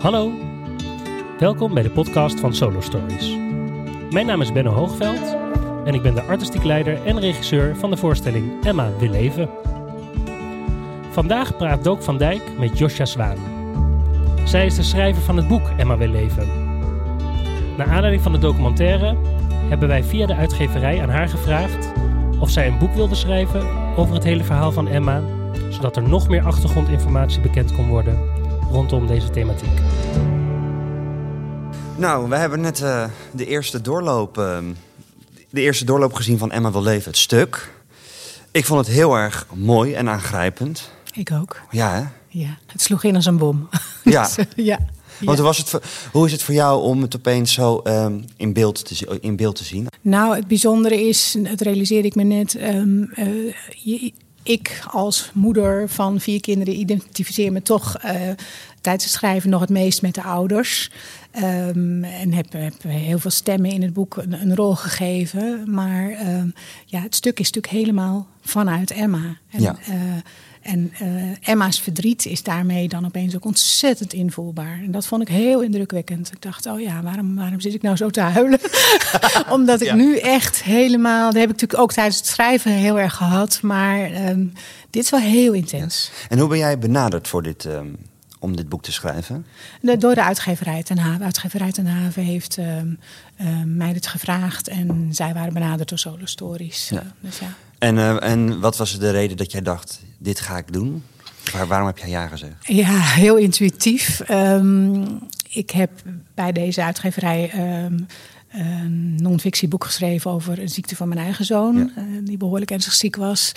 Hallo, welkom bij de podcast van Solo Stories. Mijn naam is Benno Hoogveld en ik ben de artistiek leider en regisseur van de voorstelling Emma wil leven. Vandaag praat Dook van Dijk met Josja Zwaan. Zij is de schrijver van het boek Emma wil leven. Naar aanleiding van de documentaire hebben wij via de uitgeverij aan haar gevraagd of zij een boek wilde schrijven over het hele verhaal van Emma, zodat er nog meer achtergrondinformatie bekend kon worden rondom deze thematiek. Nou, we hebben net uh, de, eerste doorloop, uh, de eerste doorloop gezien van Emma wil leven, het stuk. Ik vond het heel erg mooi en aangrijpend. Ik ook. Ja, hè? Ja, het sloeg in als een bom. Ja. Dus, uh, ja. Want hoe, was het, voor- hoe is het voor jou om het opeens zo ehm, in, beeld te, in beeld te zien? Nou, het bijzondere is, het realiseerde ik me net. ehm, eh, je- ik als moeder van vier kinderen identificeer me toch eh, tijdens het schrijven nog het meest met de ouders. Ehm, en heb, heb heel veel stemmen in het boek een, een rol gegeven. Maar ehm, ja, het stuk is natuurlijk helemaal vanuit Emma. En, Ja. eh, en eh, Emma's verdriet is daarmee dan opeens ook ontzettend invoelbaar. En dat vond ik heel indrukwekkend. Ik dacht, oh ja, waarom, waarom zit ik nou zo te huilen? Omdat ik Ja. nu echt helemaal... Dat heb ik natuurlijk ook tijdens het schrijven heel erg gehad. Maar ehm, dit is wel heel intens. En hoe ben jij benaderd voor dit, ehm, om dit boek te schrijven? De, door de uitgeverij Ten Haven. Uitgeverij Ten Haven heeft ehm, ehm, mij dit gevraagd. En zij waren benaderd door Solo Stories. Ja. Eh, dus ja. En, eh, en wat was de reden dat jij dacht, dit ga ik doen? Waar, waarom heb jij ja gezegd? Ja, heel intuïtief. Ehm, ik heb bij deze uitgeverij een non-fictieboek geschreven over een ziekte van mijn eigen zoon, Ja. eh, die behoorlijk ernstig ziek was.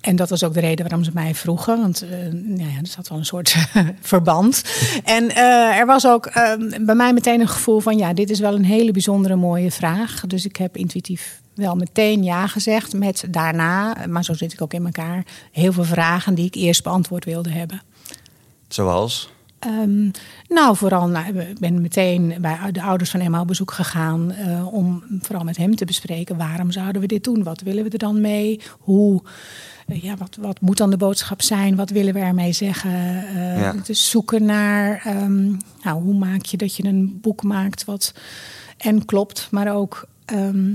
En dat was ook de reden waarom ze mij vroegen, want eh, nou ja, er zat wel een soort verband. En eh, er was ook ehm, bij mij meteen een gevoel van, ja, dit is wel een hele bijzondere mooie vraag. Dus ik heb intuïtief wel meteen ja gezegd, met daarna, maar zo zit ik ook in elkaar, heel veel vragen die ik eerst beantwoord wilde hebben. Zoals? Ehm, nou, vooral, nou, ik ben meteen bij de ouders van Emma op bezoek gegaan eh, om vooral met hem te bespreken waarom zouden we dit doen? Wat willen we er dan mee? Hoe, eh, ja, wat, wat moet dan de boodschap zijn? Wat willen we ermee zeggen? Ja. Dus zoeken naar, ehm, nou, hoe maak je dat je een boek maakt wat en klopt, maar ook ehm,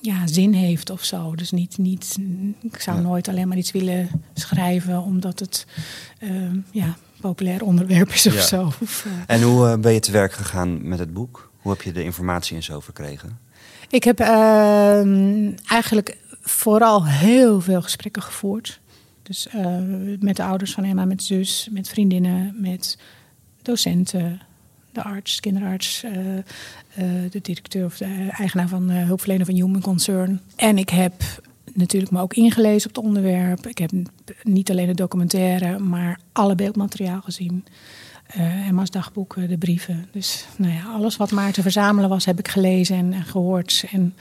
ja, zin heeft of zo. Dus niet, niet ik zou Ja. nooit alleen maar iets willen schrijven omdat het ja, populair onderwerp is of Ja. zo. En hoe eh, ben je te werk gegaan met het boek? Hoe heb je de informatie en zo verkregen? Ik heb ehm, eigenlijk vooral heel veel gesprekken gevoerd. Dus eh, met de ouders van Emma, met zus, met vriendinnen, met docenten, de arts, kinderarts, eh, eh, de directeur of de eigenaar van eh, hulpverlener van Human Concern. En ik heb natuurlijk me ook ingelezen op het onderwerp. Ik heb niet alleen de documentaire, maar alle beeldmateriaal gezien. Eh, Emma's dagboeken, de brieven. Dus nou ja, alles wat maar te verzamelen was, heb ik gelezen en, en gehoord. En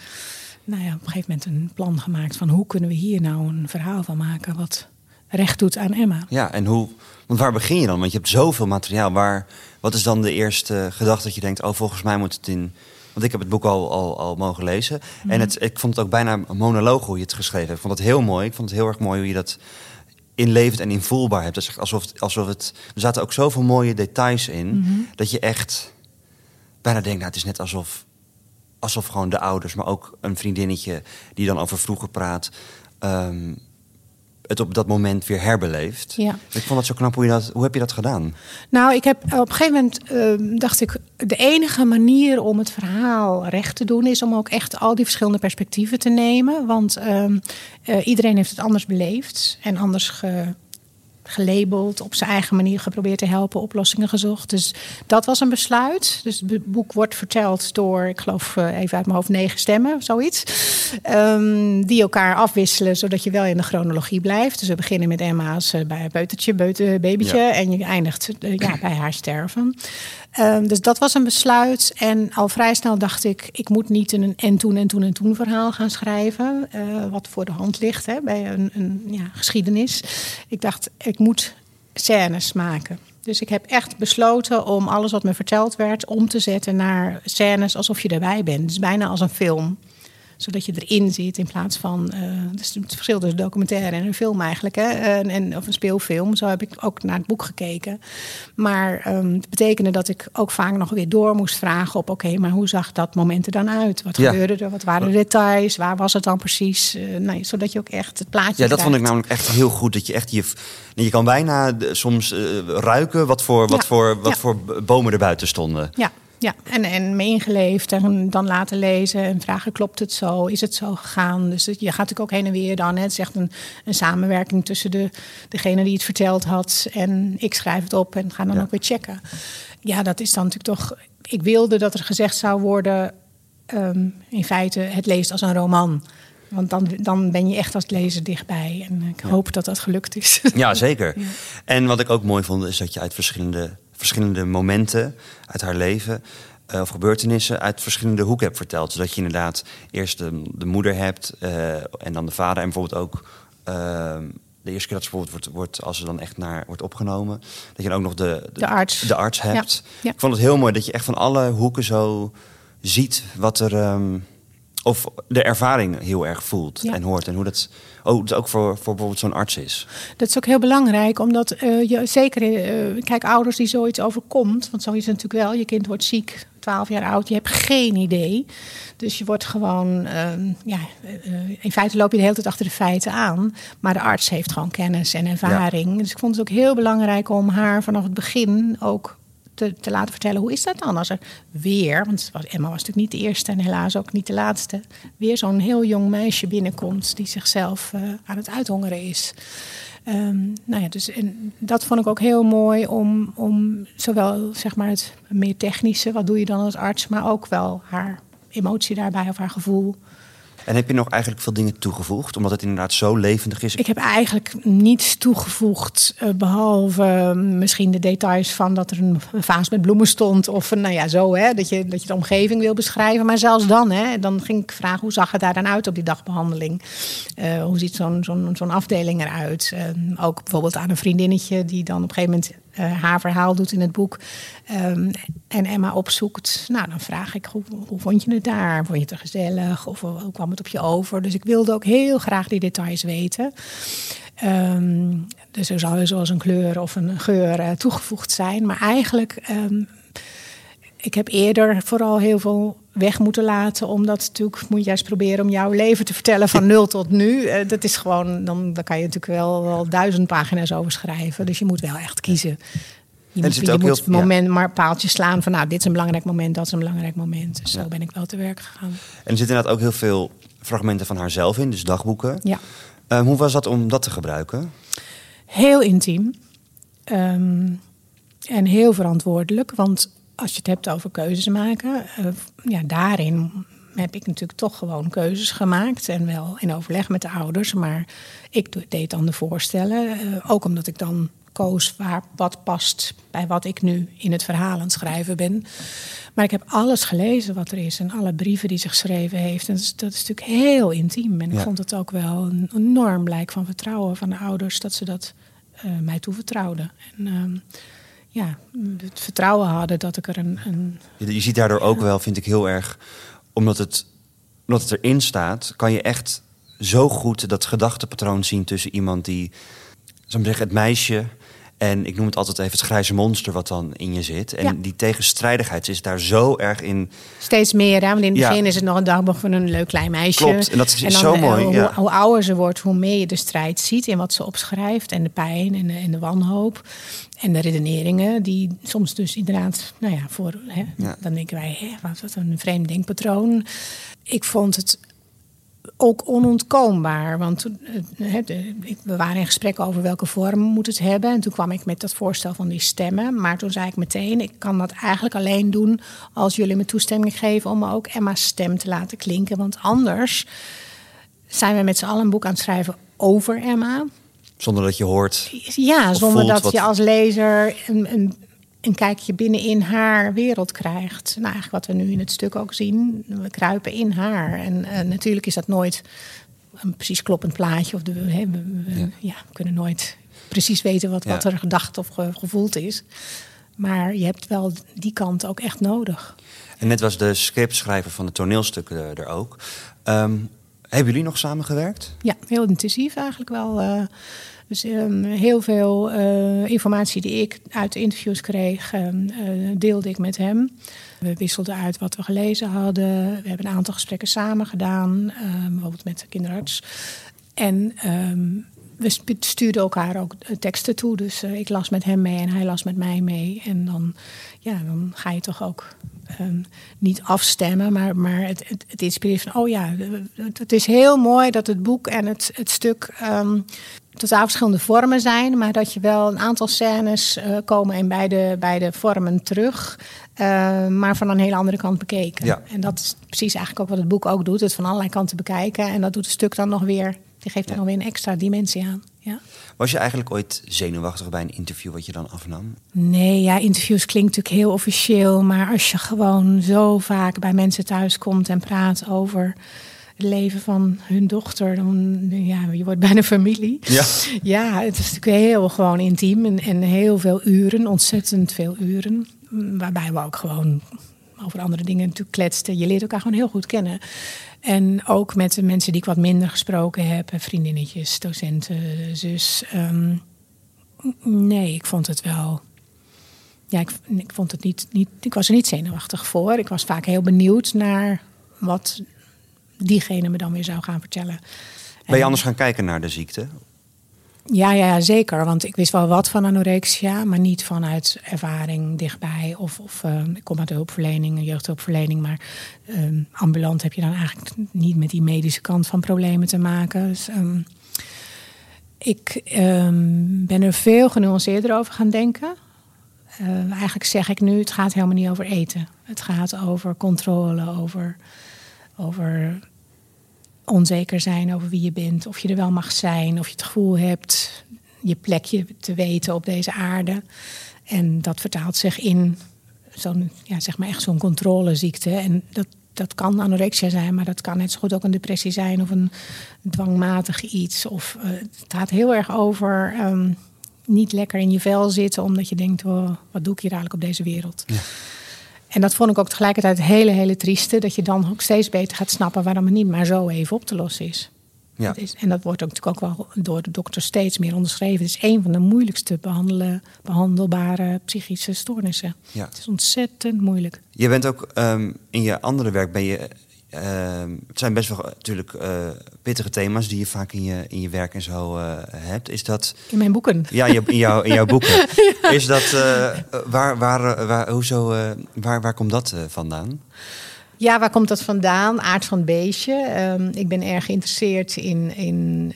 nou ja, op een gegeven moment een plan gemaakt van hoe kunnen we hier nou een verhaal van maken wat recht doet aan Emma. Ja, en hoe... Want waar begin je dan? Want je hebt zoveel materiaal. Waar, wat is dan de eerste gedachte dat je denkt... oh, volgens mij moet het in... Want ik heb het boek al, al, al mogen lezen. En het, ik vond het ook bijna een monoloog hoe je het geschreven hebt. Ik vond het heel mooi. Ik vond het heel erg mooi hoe je dat inlevend en invoelbaar hebt. Dat is echt alsof, het- alsof het... Er zaten ook zoveel mooie details in... dat je echt bijna denkt... Nou, het is net alsof, alsof gewoon de ouders... maar ook een vriendinnetje die dan over vroeger praat... ehm, het op dat moment weer herbeleeft. Ja. Ik vond het zo knap hoe je dat... Hoe heb je dat gedaan? Nou, ik heb op een gegeven moment eh, dacht ik, de enige manier om het verhaal recht te doen is om ook echt al die verschillende perspectieven te nemen. Want ehm, eh, iedereen heeft het anders beleefd en anders ge- gelabeld, op zijn eigen manier geprobeerd te helpen, oplossingen gezocht. Dus dat was een besluit. Dus het boek wordt verteld door, ik geloof eh, even uit mijn hoofd, negen stemmen, zoiets. Ehm, die elkaar afwisselen, zodat je wel in de chronologie blijft. Dus we beginnen met Emma's eh, bij Beutertje, beute, babytje. Ja. En je eindigt eh, ja, bij haar sterven. Ehm, dus dat was een besluit. En al vrij snel dacht ik, ik moet niet een en toen en toen en toen verhaal gaan schrijven. wat voor de hand ligt hè, bij een, een ja, geschiedenis. Ik dacht, ik moet scènes maken. Dus ik heb echt besloten om alles wat me verteld werd om te zetten naar scènes alsof je erbij bent. Dus bijna als een film. Zodat je erin zit in plaats van. Uh, dus het verschil tussen documentaire en een film eigenlijk. Hè? En, en, of een speelfilm. Zo heb ik ook naar het boek gekeken. Maar um, het betekende dat ik ook vaak nog weer door moest vragen op: oké, maar hoe zag dat moment er dan uit? Wat gebeurde er? Wat waren de details? Waar was het dan precies? Uh, nou, zodat je ook echt het plaatje. Ja, dat vond ik namelijk echt heel goed. Dat je echt je. Je kan bijna soms uh, ruiken wat voor, wat, voor, wat voor bomen er buiten stonden. Ja, ja, en, en meegeleefd en dan laten lezen en vragen: klopt het zo? Is het zo gegaan? Dus je gaat natuurlijk ook heen en weer dan. Hè. Het is echt een, een samenwerking tussen de, degene die het verteld had en ik schrijf het op en ga dan ook weer checken. Ja, dat is dan natuurlijk toch. Ik wilde dat er gezegd zou worden: um, in feite, het leest als een roman. Want dan, dan ben je echt als lezer dichtbij. En ik hoop dat dat gelukt is. Ja, zeker. Ja. En wat ik ook mooi vond, is dat je uit verschillende verschillende momenten uit haar leven. Uh, of gebeurtenissen uit verschillende hoeken hebt verteld. Zodat je inderdaad eerst de, de moeder hebt uh, en dan de vader. En bijvoorbeeld ook uh, de eerste keer dat ze bijvoorbeeld wordt, wordt, als ze dan echt naar wordt opgenomen. Dat je dan ook nog de, de, de arts. de arts hebt. Ja. Ja. Ik vond het heel mooi dat je echt van alle hoeken zo ziet wat er. Um, of de ervaring heel erg voelt ja. en hoort. En hoe dat oh, ook voor, voor bijvoorbeeld zo'n arts is. Dat is ook heel belangrijk, omdat uh, je zeker, uh, kijk, ouders die zoiets overkomt, want zo is het natuurlijk wel, je kind wordt ziek, 12 jaar oud, je hebt geen idee. Dus je wordt gewoon, uh, ja, in feite loop je de hele tijd achter de feiten aan. Maar de arts heeft gewoon kennis en ervaring. Ja. Dus ik vond het ook heel belangrijk om haar vanaf het begin ook te, te, laten vertellen. Hoe is dat dan als er weer, want Emma was natuurlijk niet de eerste en helaas ook niet de laatste, weer zo'n heel jong meisje binnenkomt die zichzelf uh, aan het uithongeren is. Um, nou ja, dus en dat vond ik ook heel mooi om, om zowel zeg maar het meer technische, wat doe je dan als arts, maar ook wel haar emotie daarbij of haar gevoel. En heb je nog eigenlijk veel dingen toegevoegd, omdat het inderdaad zo levendig is? Ik heb eigenlijk niets toegevoegd, uh, behalve misschien de details van dat er een vaas met bloemen stond. Of nou ja, zo, hè, dat, je, dat je de omgeving wil beschrijven. Maar zelfs dan, hè, dan ging ik vragen hoe zag het daar dan uit op die dagbehandeling? Uh, hoe ziet zo'n zo'n zo'n afdeling eruit? ook bijvoorbeeld aan een vriendinnetje die dan op een gegeven moment uh, haar verhaal doet in het boek um, en Emma opzoekt, nou dan vraag ik hoe, hoe, vond je het daar? Vond je het er gezellig? Of hoe kwam het op je over? Dus ik wilde ook heel graag die details weten. Um, dus er zou zoals een kleur of een geur uh, toegevoegd zijn. Maar eigenlijk, um, ik heb eerder vooral heel veel weg moeten laten. Omdat natuurlijk moet je juist proberen om jouw leven te vertellen van nul tot nu. Uh, dat is gewoon, dan, dan kan je natuurlijk wel, wel duizend pagina's over schrijven. Dus je moet wel echt kiezen. Je moet, je moet heel, moment ja. maar paaltjes slaan van nou, dit is een belangrijk moment, dat is een belangrijk moment. Dus ja. zo ben ik wel te werk gegaan. En er zitten inderdaad ook heel veel fragmenten van haarzelf in, dus dagboeken. Ja. Um, hoe was dat om dat te gebruiken? Heel intiem. Um, en heel verantwoordelijk. Want als je het hebt over keuzes maken, uh, ja, daarin heb ik natuurlijk toch gewoon keuzes gemaakt. En wel in overleg met de ouders. Maar ik deed dan de voorstellen. Uh, ook omdat ik dan koos waar wat past bij wat ik nu in het verhaal aan het schrijven ben. Maar ik heb alles gelezen wat er is en alle brieven die ze geschreven heeft. En dat is, dat is natuurlijk heel intiem. En ik vond het ook wel een enorm blijk van vertrouwen van de ouders dat ze dat uh, mij toevertrouwden. En, uh, ja, het vertrouwen hadden dat ik er een. een je, ziet daardoor ook wel, vind ik heel erg, omdat het, omdat het erin staat, kan je echt zo goed dat gedachtepatroon zien tussen iemand die, zou zeggen, het meisje en ik noem het altijd even het grijze monster wat dan in je zit. En ja. die tegenstrijdigheid is daar zo erg in. Steeds meer, hè? want in het ja. begin is het nog een dagboek van een leuk klein meisje. Klopt, en dat is en dan, zo mooi. Hoe, ja. hoe, ouder ze wordt, hoe meer je de strijd ziet in wat ze opschrijft. En de pijn en de, en de wanhoop. En de redeneringen, die soms dus inderdaad, nou ja, voor, hè, dan denken wij, hè, wat is een vreemd denkpatroon. Ik vond het ook onontkoombaar. Want he, de, we waren in gesprek over welke vorm moet het hebben. En toen kwam ik met dat voorstel van die stemmen. Maar toen zei ik meteen, ik kan dat eigenlijk alleen doen... als jullie me toestemming geven om ook Emma's stem te laten klinken. Want anders zijn we met z'n allen een boek aan het schrijven over Emma. Zonder dat je hoort. Ja, zonder dat wat... je als lezer een, een een kijkje binnenin haar wereld krijgt. Nou, eigenlijk wat we nu in het stuk ook zien. We kruipen in haar. En uh, natuurlijk is dat nooit een precies kloppend plaatje. Of de, he, we, we, ja. ja. we kunnen nooit precies weten wat, ja. wat er gedacht of ge, gevoeld is. Maar je hebt wel die kant ook echt nodig. En net was de scriptschrijver van de toneelstukken er ook. Ehm, hebben jullie nog samengewerkt? Ja, heel intensief eigenlijk wel. Uh, dus um, heel veel uh, informatie die ik uit de interviews kreeg, um, uh, deelde ik met hem. We wisselden uit wat we gelezen hadden. We hebben een aantal gesprekken samen gedaan, bijvoorbeeld met de kinderarts. En we stuurden elkaar ook teksten toe. Dus ik las met hem mee en hij las met mij mee. En dan, ja, dan ga je toch ook niet afstemmen, maar, maar het, het, het, inspireert van, oh ja, het, is heel mooi dat het boek en het, het stuk totaal verschillende vormen zijn, maar dat je wel een aantal scènes uh, komen in beide, beide vormen terug, uh, maar van een hele andere kant bekeken. Ja. En dat is precies eigenlijk ook wat het boek ook doet, het van allerlei kanten bekijken en dat doet het stuk dan nog weer, die geeft er nog weer een extra dimensie aan. Ja. Was je eigenlijk ooit zenuwachtig bij een interview wat je dan afnam? Nee, ja, interviews klinkt natuurlijk heel officieel. Maar als je gewoon zo vaak bij mensen thuis komt en praat over leven van hun dochter, dan ja, je wordt bijna familie. Ja, ja het is natuurlijk heel gewoon intiem en, en heel veel uren, ontzettend veel uren. Waarbij we ook gewoon over andere dingen natuurlijk kletsten. Je leert elkaar gewoon heel goed kennen. En ook met de mensen die ik wat minder gesproken heb, vriendinnetjes, docenten, zus. Um, nee, ik vond het wel. Ja, ik, ik vond het niet, niet. Ik was er niet zenuwachtig voor. Ik was vaak heel benieuwd naar wat diegene me dan weer zou gaan vertellen. Ben je anders gaan kijken naar de ziekte? Ja, ja, zeker. Want ik wist wel wat van anorexia, maar niet vanuit ervaring dichtbij. Of, of uh, ik kom uit de hulpverlening, jeugdhulpverlening. Maar uh, ambulant heb je dan eigenlijk niet met die medische kant van problemen te maken. Dus, um, ik um, ben er veel genuanceerder over gaan denken. Uh, eigenlijk zeg ik nu, het gaat helemaal niet over eten. Het gaat over controle, over, over onzeker zijn over wie je bent, of je er wel mag zijn, of je het gevoel hebt je plekje te weten op deze aarde. En dat vertaalt zich in zo'n, ja, zeg maar echt zo'n controleziekte. En dat, dat kan anorexia zijn, maar dat kan net zo goed ook een depressie zijn of een dwangmatig iets. Of uh, het gaat heel erg over um, niet lekker in je vel zitten, omdat je denkt: oh, wat doe ik hier eigenlijk op deze wereld? Ja. En dat vond ik ook tegelijkertijd hele, hele trieste. Dat je dan ook steeds beter gaat snappen waarom het niet maar zo even op te lossen is. Ja. Dat is en dat wordt ook natuurlijk ook wel door de dokter steeds meer onderschreven. Het is een van de moeilijkste behandelen, behandelbare psychische stoornissen. Ja. Het is ontzettend moeilijk. Je bent ook um, in je andere werk ben je het zijn best wel natuurlijk uh, pittige thema's die je vaak in je, in je werk en zo uh, hebt. Is dat. In mijn boeken? Ja, in, in, jou, in jouw boeken. ja. Is dat. waar, waar, waar, hoezo, waar, waar komt dat vandaan? Ja, waar komt dat vandaan? Aard van het beestje. Um, ik ben erg geïnteresseerd in, in,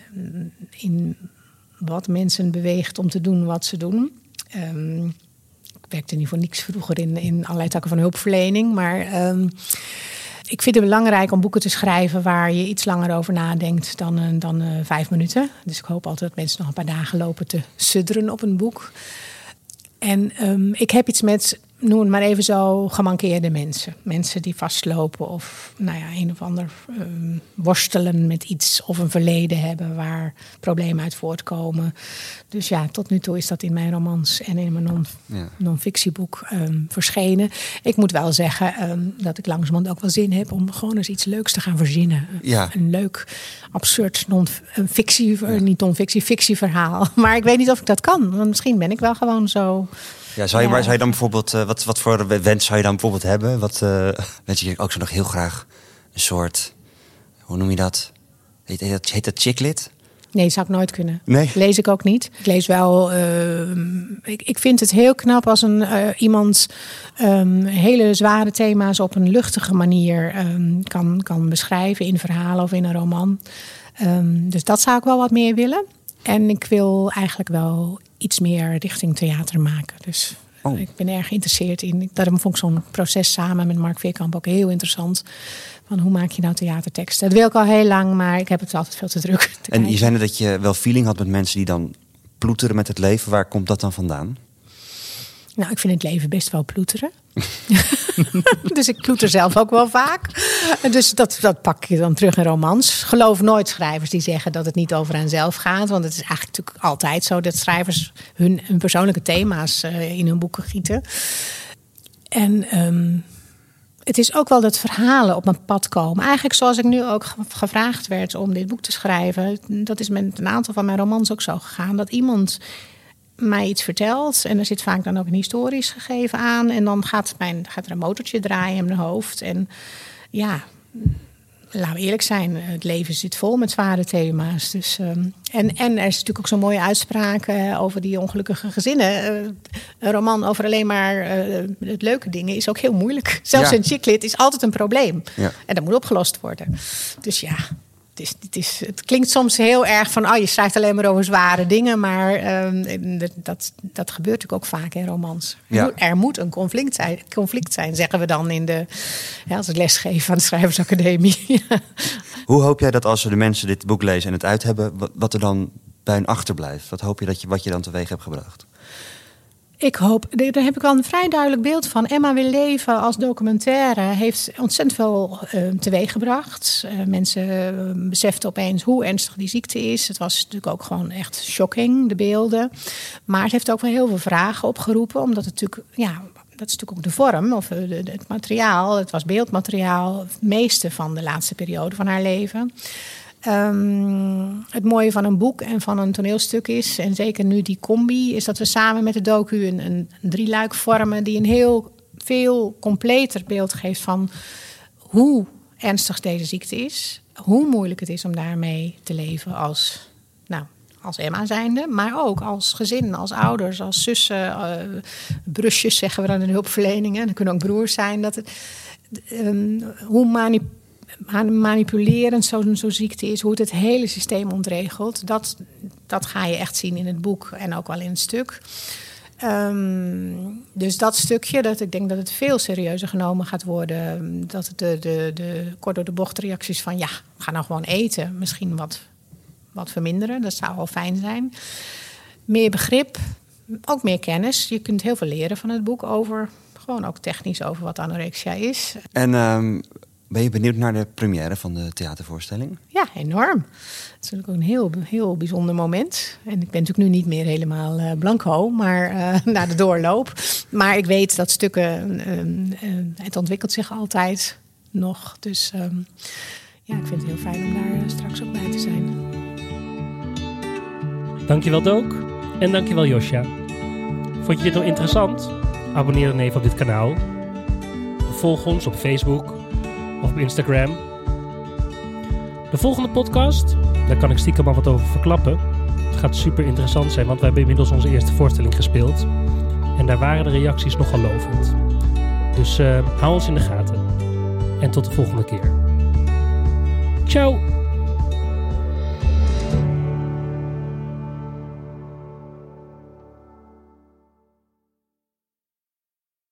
in wat mensen beweegt om te doen wat ze doen. Um, ik werkte niet voor niks vroeger in, in allerlei takken van hulpverlening, maar. Um, ik vind het belangrijk om boeken te schrijven waar je iets langer over nadenkt dan, uh, dan uh, vijf minuten. Dus ik hoop altijd dat mensen nog een paar dagen lopen te sudderen op een boek. En um, ik heb iets met, noem het maar even zo, gemankeerde mensen. Mensen die vastlopen of nou ja, een of ander um, worstelen met iets of een verleden hebben waar problemen uit voortkomen. Dus ja, tot nu toe is dat in mijn romans en in mijn non, ja. non-fictieboek um, verschenen. Ik moet wel zeggen um, dat ik langzamerhand ook wel zin heb om gewoon eens iets leuks te gaan verzinnen. Ja. Een leuk, absurd, non-fictie, ja. niet non-fictie, fictieverhaal. Maar ik weet niet of ik dat kan. Want misschien ben ik wel gewoon zo. Ja, zou je, ja. zou je dan bijvoorbeeld, uh, wat, wat voor wens zou je dan bijvoorbeeld hebben? Wat uh, wens je ook zo nog heel graag een soort, hoe noem je dat? Heet, heet dat, heet dat chicklit? Nee, zou ik nooit kunnen. Nee. Lees ik ook niet. Ik lees wel. Uh, ik, ik vind het heel knap als een uh, iemand um, hele zware thema's op een luchtige manier um, kan, kan beschrijven in verhalen of in een roman. Um, dus dat zou ik wel wat meer willen. En ik wil eigenlijk wel iets meer richting theater maken. Dus oh. ik ben erg geïnteresseerd in. Daarom vond ik zo'n proces samen met Mark Veerkamp ook heel interessant. Van hoe maak je nou theaterteksten? Dat wil ik al heel lang, maar ik heb het altijd veel te druk. Te en je zei net dat je wel feeling had met mensen die dan ploeteren met het leven. Waar komt dat dan vandaan? Nou, ik vind het leven best wel ploeteren. dus ik ploeter zelf ook wel vaak. Dus dat, dat pak je dan terug in romans. Geloof nooit schrijvers die zeggen dat het niet over hen zelf gaat. Want het is eigenlijk natuurlijk altijd zo dat schrijvers hun, hun persoonlijke thema's uh, in hun boeken gieten. En um, het is ook wel dat verhalen op mijn pad komen. Eigenlijk zoals ik nu ook gevraagd werd om dit boek te schrijven. Dat is met een aantal van mijn romans ook zo gegaan. Dat iemand mij iets vertelt. En er zit vaak dan ook een historisch gegeven aan. En dan gaat, mijn, gaat er een motortje draaien in mijn hoofd. En ja, laten we eerlijk zijn, het leven zit vol met zware thema's. Dus, ehm, en, en er is natuurlijk ook zo'n mooie uitspraak uh, over die ongelukkige gezinnen. Uh, een roman over alleen maar uh, het leuke dingen is ook heel moeilijk. Zelfs ja. een chicklit is altijd een probleem. Ja. En dat moet opgelost worden. Dus ja, het, is, het, is, het klinkt soms heel erg van, oh, je schrijft alleen maar over zware dingen, maar uh, dat, dat gebeurt natuurlijk ook vaak in romans. Ja. Er moet een conflict zijn, conflict zijn, zeggen we dan in de, ja, als ik lesgeef aan de Schrijversacademie. Hoe hoop jij dat als de mensen dit boek lezen en het uit hebben, wat, er dan bij hen achterblijft? Wat hoop je dat je, wat je dan teweeg hebt gebracht? Ik hoop, daar heb ik al een vrij duidelijk beeld van. Emma wil leven als documentaire heeft ontzettend veel uh, teweeggebracht. Uh, mensen uh, beseften opeens hoe ernstig die ziekte is. Het was natuurlijk ook gewoon echt shocking, de beelden. Maar het heeft ook wel heel veel vragen opgeroepen, omdat het natuurlijk, ja, dat is natuurlijk ook de vorm of het materiaal. Het was beeldmateriaal, het meeste van de laatste periode van haar leven. Um, het mooie van een boek en van een toneelstuk is, en zeker nu die combi, is dat we samen met de docu een, een, drieluik vormen die een heel veel completer beeld geeft van hoe ernstig deze ziekte is, hoe moeilijk het is om daarmee te leven als, nou, als Emma zijnde, maar ook als gezin, als ouders, als zussen, uh, brusjes zeggen we dan in hulpverleningen. Dat kunnen ook broers zijn. Dat het, um, hoe manip manipulerend zo'n zo ziekte is, hoe het het hele systeem ontregelt, dat, dat ga je echt zien in het boek en ook wel in het stuk. Um, dus dat stukje, dat ik denk dat het veel serieuzer genomen gaat worden. Dat de, de, de kort door de bocht reacties van ja, ga nou gewoon eten, misschien wat, wat verminderen. Dat zou wel fijn zijn. Meer begrip, ook meer kennis. Je kunt heel veel leren van het boek over, gewoon ook technisch over wat anorexia is. En um, ben je benieuwd naar de première van de theatervoorstelling? Ja, enorm. Het is natuurlijk ook een heel, heel bijzonder moment. En ik ben natuurlijk nu niet meer helemaal uh, blanco, maar uh, na de doorloop. Maar ik weet dat stukken, uh, het ontwikkelt zich altijd nog. Dus ehm, ja, ik vind het heel fijn om daar straks ook bij te zijn. Dankjewel Dook en dankjewel Josja. Vond je dit nou interessant? Abonneer dan even op dit kanaal. Volg ons op Facebook of op Instagram. De volgende podcast, daar kan ik stiekem al wat over verklappen. Het gaat super interessant zijn, want we hebben inmiddels onze eerste voorstelling gespeeld. En daar waren de reacties nogal lovend. Dus uh, hou ons in de gaten. En tot de volgende keer. Ciao!